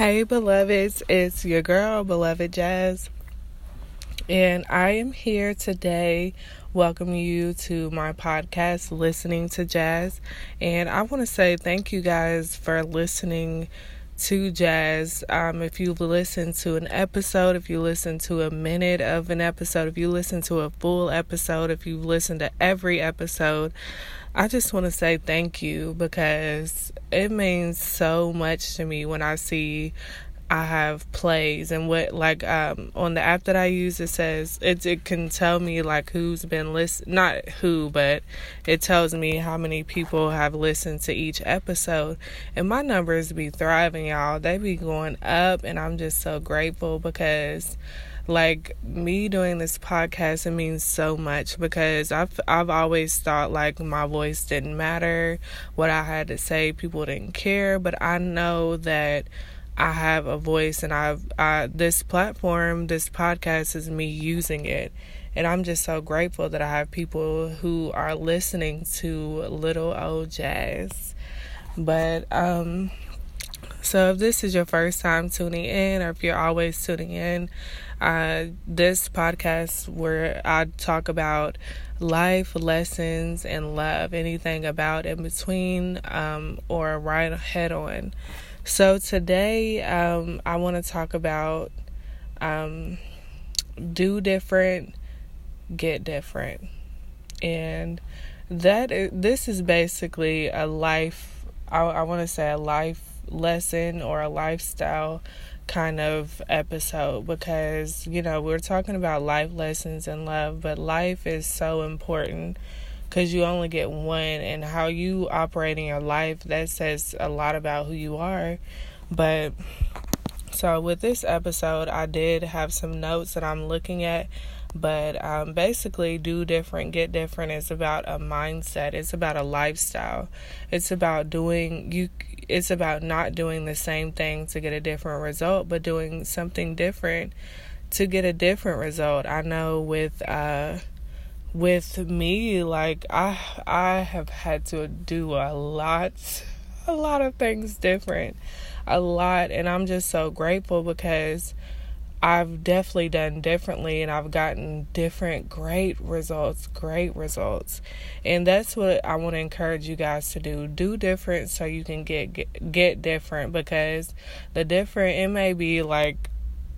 Hey, beloveds, it's your girl, beloved Jazz, and I am here today. Welcome you to my podcast, Listening to Jazz. And I want to say thank you guys for listening to Jazz. Um, if you listen to an episode, if you listen to a minute of an episode, if you listen to a full episode, if you listen to every episode, I just want to say thank you because it means so much to me when I see I have plays and what like um on the app that I use it says it it can tell me like who's been list not who but it tells me how many people have listened to each episode. And my numbers be thriving y'all. They be going up and I'm just so grateful because like me doing this podcast it means so much because I've I've always thought like my voice didn't matter, what I had to say people didn't care, but I know that I have a voice and I've I, this platform, this podcast is me using it. And I'm just so grateful that I have people who are listening to little old jazz. But um so if this is your first time tuning in or if you're always tuning in, uh, this podcast where I talk about life lessons and love, anything about in between um, or right head on. So today um, I want to talk about um, do different, get different, and that is, this is basically a life. I, I want to say a life lesson or a lifestyle kind of episode because, you know, we're talking about life lessons and love, but life is so important because you only get one, and how you operate in your life that says a lot about who you are. But so, with this episode, I did have some notes that I'm looking at but um, basically do different get different is about a mindset it's about a lifestyle it's about doing you it's about not doing the same thing to get a different result, but doing something different to get a different result. I know with uh with me like I I have had to do a lot a lot of things different. A lot and I'm just so grateful because I've definitely done differently and I've gotten different great results, great results. And that's what I want to encourage you guys to do. Do different so you can get get, get different because the different it may be like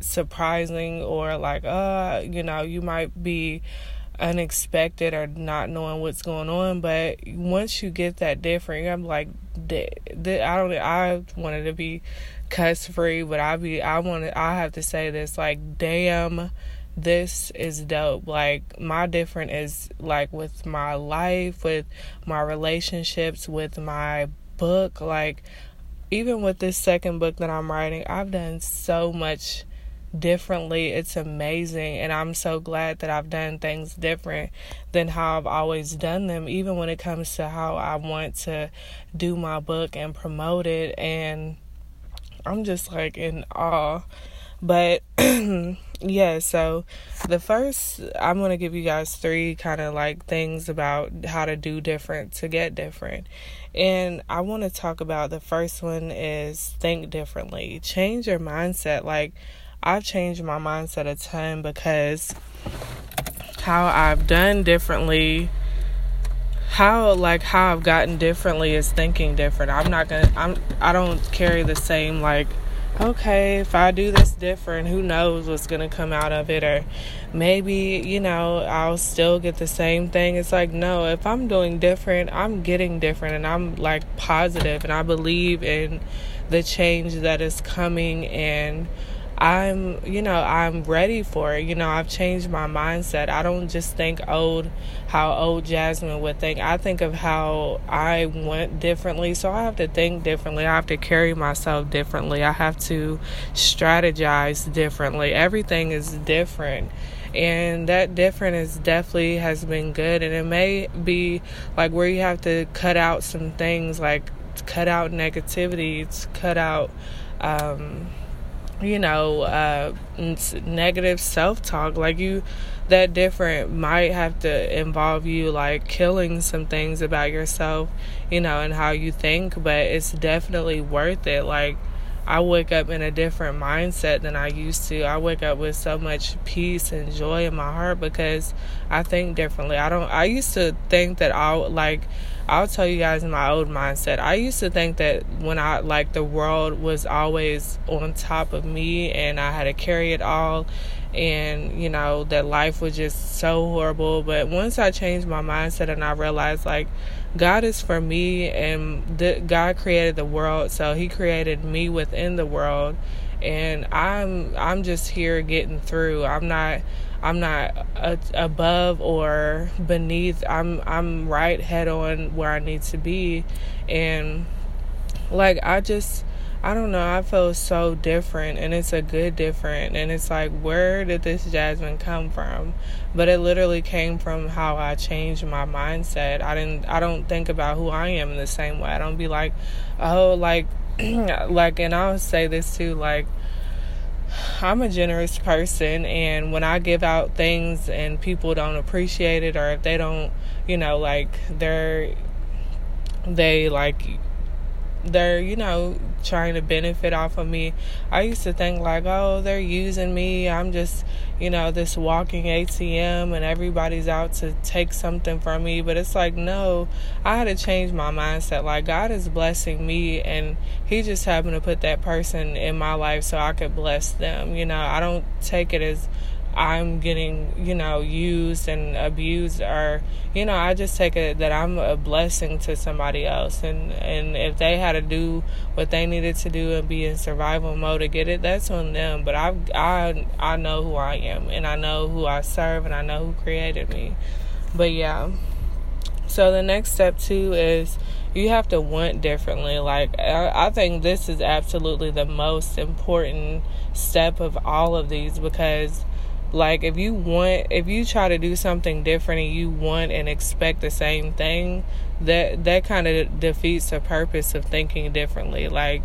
surprising or like uh, you know, you might be unexpected or not knowing what's going on, but once you get that different, I'm like I don't I wanted to be cuss free, but I be I want I have to say this like damn this is dope. Like my different is like with my life, with my relationships, with my book, like even with this second book that I'm writing, I've done so much differently. It's amazing. And I'm so glad that I've done things different than how I've always done them, even when it comes to how I want to do my book and promote it. And I'm just like in awe. But yeah, so the first, I'm going to give you guys three kind of like things about how to do different to get different. And I want to talk about the first one is think differently. Change your mindset. Like, I've changed my mindset a ton because how I've done differently how like how I've gotten differently is thinking different. I'm not gonna I'm I don't carry the same like okay, if I do this different, who knows what's gonna come out of it or maybe, you know, I'll still get the same thing. It's like no, if I'm doing different, I'm getting different and I'm like positive and I believe in the change that is coming and I'm, you know, I'm ready for it. You know, I've changed my mindset. I don't just think old, how old Jasmine would think. I think of how I went differently. So I have to think differently. I have to carry myself differently. I have to strategize differently. Everything is different. And that different is definitely has been good. And it may be like where you have to cut out some things, like cut out negativity, cut out, um, you know, uh, negative self talk. Like, you, that different might have to involve you, like, killing some things about yourself, you know, and how you think, but it's definitely worth it. Like, I wake up in a different mindset than I used to. I wake up with so much peace and joy in my heart because I think differently. I don't I used to think that I like I'll tell you guys in my old mindset. I used to think that when I like the world was always on top of me and I had to carry it all and you know that life was just so horrible. But once i changed my mindset and i realized like god is for me and the, god created the world so he created me within the world. And i'm i'm just here getting through. I'm not i'm not a, above or beneath. I'm i'm right head on where i need to be. And like i just I don't know, I feel so different and it's a good different and it's like where did this Jasmine come from? But it literally came from how I changed my mindset. I didn't I don't think about who I am in the same way. I don't be like, oh like like and I'll say this too, like I'm a generous person, and when I give out things and people don't appreciate it, or if they don't, you know, like they're, they like they're you know trying to benefit off of me. I used to think like oh they're using me. I'm just you know this walking atm and everybody's out to take something from me. But it's like no i had to change my mindset. Like god is blessing me and he just happened to put that person in my life so i could bless them. You know i don't take it as I'm getting, you know, used and abused or you know, I just take it that I'm a blessing to somebody else and and if they had to do what they needed to do and be in survival mode to get it, that's on them. But I I I know who I am and I know who I serve and I know who created me. But yeah. So the next step too is you have to want differently. Like I, I think this is absolutely the most important step of all of these because like if you want if you try to do something different and you want and expect the same thing, that that kind of defeats the purpose of thinking differently. Like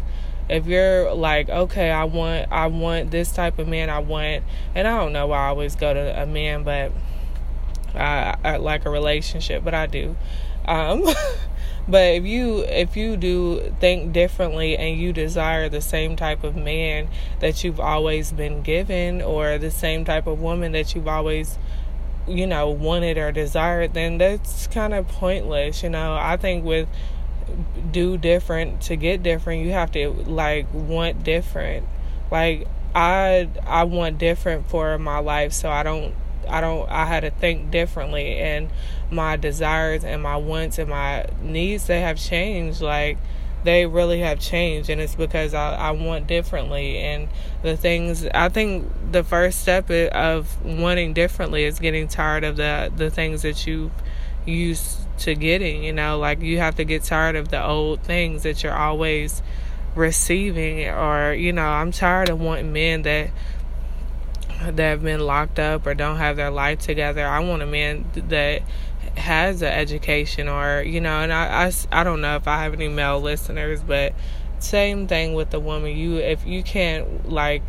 if you're like, okay, I want I want this type of man, I want and I don't know why I always go to a man, but I, I like a relationship, but I do. Um But if you if you do think differently and you desire the same type of man that you've always been given or the same type of woman that you've always you know wanted or desired then that's kind of pointless, you know. I think with do different to get different, you have to like want different. Like I I want different for my life so I don't I don't I had to think differently and my desires and my wants and my needs they have changed like they really have changed and it's because I, I want differently and the things I think the first step of wanting differently is getting tired of the the things that you used to getting you know? Like you have to get tired of the old things that you're always receiving or you know I'm tired of wanting men that that have been locked up or don't have their life together. I want a man that has an education or, you know, and I, I, I don't know if I have any male listeners, but same thing with the woman. You, if you can't like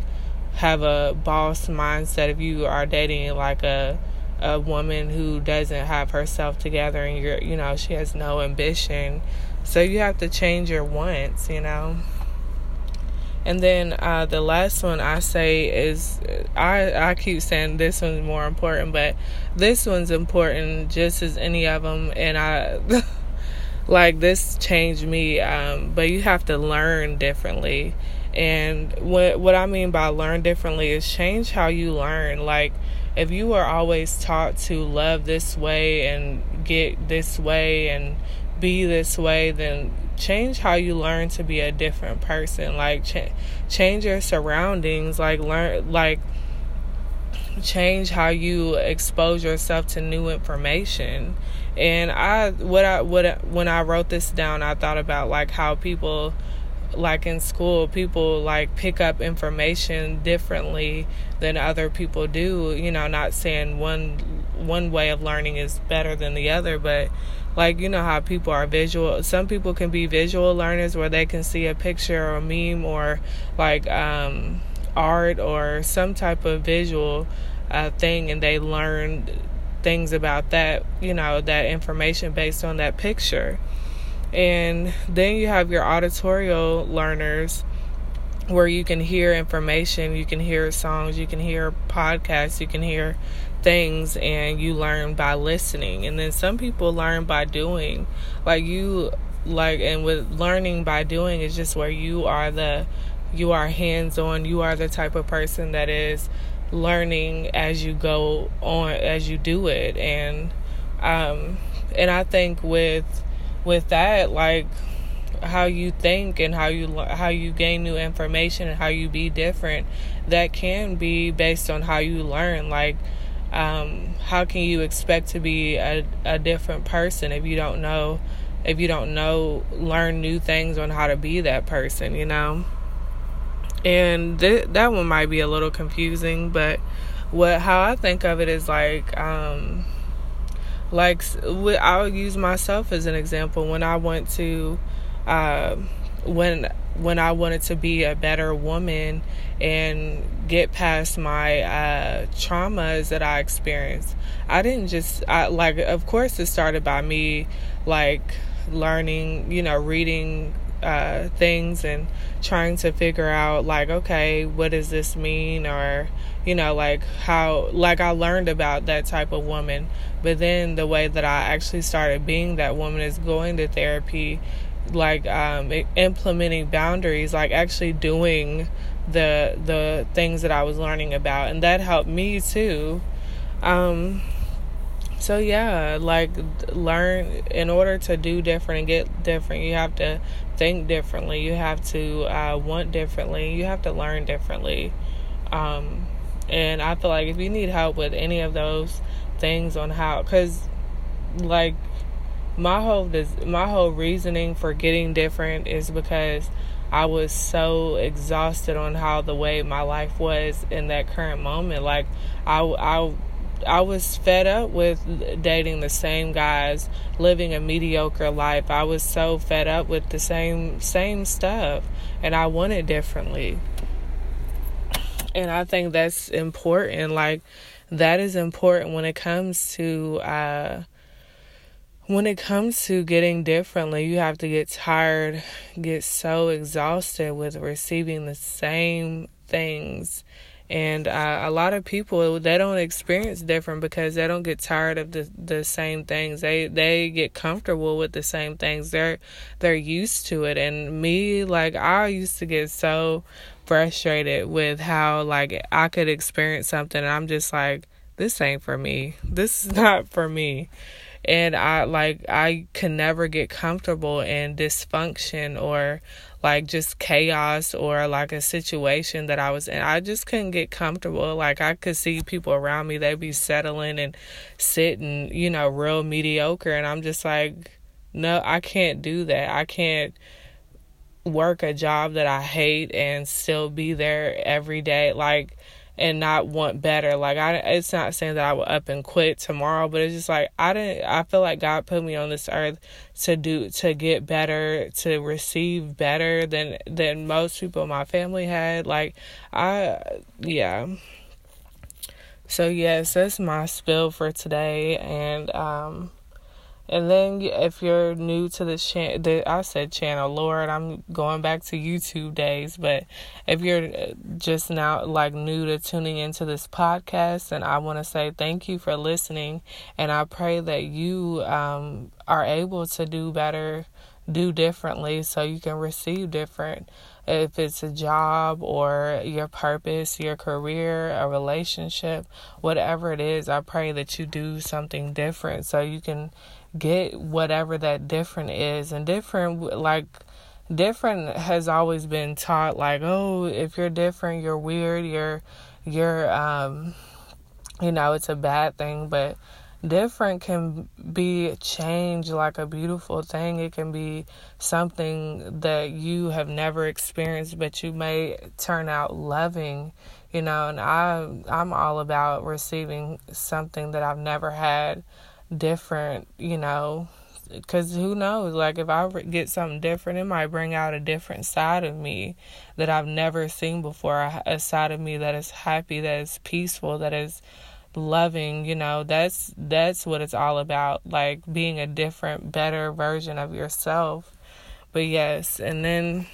have a boss mindset, if you are dating like a, a woman who doesn't have herself together and you're, you know, she has no ambition. So you have to change your wants, you know. And then uh, the last one I say is I I keep saying this one's more important, but this one's important just as any of them. And I like this changed me. Um, but you have to learn differently. And what what I mean by learn differently is change how you learn. Like if you are always taught to love this way and get this way and be this way, then change how you learn to be a different person like ch- change your surroundings like learn like change how you expose yourself to new information. And i what i what when i wrote this down i thought about like how people like in school people like pick up information differently than other people do. You know not saying one one way of learning is better than the other but like you know how people are visual some people can be visual learners where they can see a picture or a meme or like um, art or some type of visual uh, thing and they learn things about that you know that information based on that picture. And then you have your auditorial learners where you can hear information, you can hear songs, you can hear podcasts, you can hear things and you learn by listening. And then some people learn by doing. Like you like and with learning by doing is just where you are the you are hands on, you are the type of person that is learning as you go on as you do it and um and I think with with that like how you think and how you how you gain new information and how you be different that can be based on how you learn like um, how can you expect to be a, a different person if you don't know if you don't know learn new things on how to be that person you know? And th- that one might be a little confusing but what how i think of it is like um like i'll use myself as an example. When i went to uh, when when I wanted to be a better woman and get past my uh, traumas that I experienced. I didn't just I, like of course it started by me like learning, you know, reading uh, things and trying to figure out like okay, what does this mean or you know like how like I learned about that type of woman, but then the way that I actually started being that woman is going to therapy like um, implementing boundaries, like actually doing the the things that I was learning about, and that helped me too. Um, so yeah, like learn in order to do different and get different, you have to think differently. You have to uh, want differently. You have to learn differently. Um, and I feel like if you need help with any of those things on how, because like my whole my whole reasoning for getting different is because I was so exhausted on how the way my life was in that current moment. Like I I I was fed up with dating the same guys, living a mediocre life. I was so fed up with the same same stuff and I wanted differently. And I think that's important like that is important when it comes to uh when it comes to getting differently, you have to get tired, get so exhausted with receiving the same things. And uh, a lot of people they don't experience different because they don't get tired of the the same things. They they get comfortable with the same things. They're they're used to it. And me, like I used to get so frustrated with how like I could experience something and I'm just like, this ain't for me. This is not for me and I like I can never get comfortable in dysfunction or like just chaos or like a situation that I was in. I just couldn't get comfortable. Like I could see people around me, they'd be settling and sitting, you know, real mediocre and I'm just like, no, I can't do that. I can't work a job that I hate and still be there every day. Like and not want better. Like I, it's not saying that I will up and quit tomorrow, but it's just like I didn't. I feel like God put me on this earth to do to get better, to receive better than than most people my family had. Like I, yeah. So yes, that's my spill for today, and um and then if you're new to this channel, I said channel, Lord, I'm going back to YouTube days. But if you're uh, just now like new to tuning into this podcast, and I want to say thank you for listening. And I pray that you um, are able to do better, do differently, so you can receive different. If it's a job or your purpose, your career, a relationship, whatever it is, I pray that you do something different so you can get whatever that different is and different like different has always been taught like oh if you're different you're weird you're you're um you know it's a bad thing. But different can be change like a beautiful thing. It can be something that you have never experienced but you may turn out loving you know and i i'm all about receiving something that i've never had different, you know, because who knows? Like, if I get something different, it might bring out a different side of me that I've never seen before. A side of me that is happy, that is peaceful, that is loving. You know, that's that's what it's all about. Like being a different, better version of yourself. But yes, and then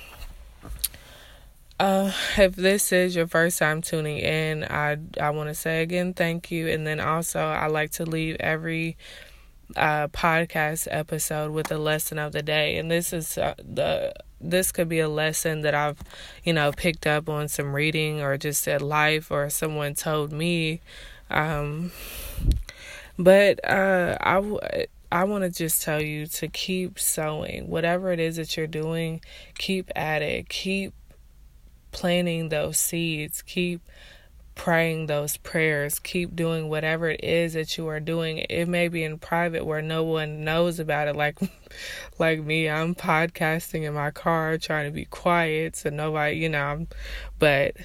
Uh, if this is your first time tuning in, I I want to say again thank you, and then also I like to leave every uh, podcast episode with a lesson of the day, and this is uh, the this could be a lesson that I've you know picked up on some reading or just at life or someone told me, um, but uh, I. I want to just tell you to keep sowing. Whatever it is that you're doing, keep at it. Keep planting those seeds. Keep praying those prayers. Keep doing whatever it is that you are doing. It may be in private where no one knows about it like like me. I'm podcasting in my car trying to be quiet so nobody, you know, but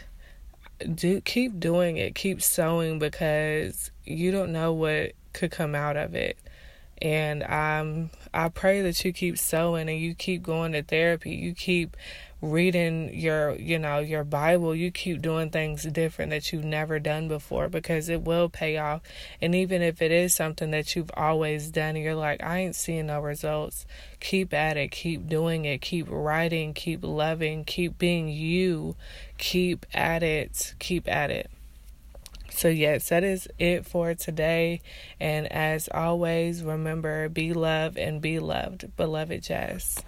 do keep doing it. Keep sowing because you don't know what could come out of it. And um I pray that you keep sowing and you keep going to therapy. You keep reading your you know your bible. You keep doing things different that you've never done before because it will pay off. And even if it is something that you've always done and you're like i ain't seeing no results. Keep at it. Keep doing it. Keep writing. Keep loving. Keep being you. Keep at it. Keep at it so, yes, that is it for today. And as always, remember be loved and be loved, beloved Jazz.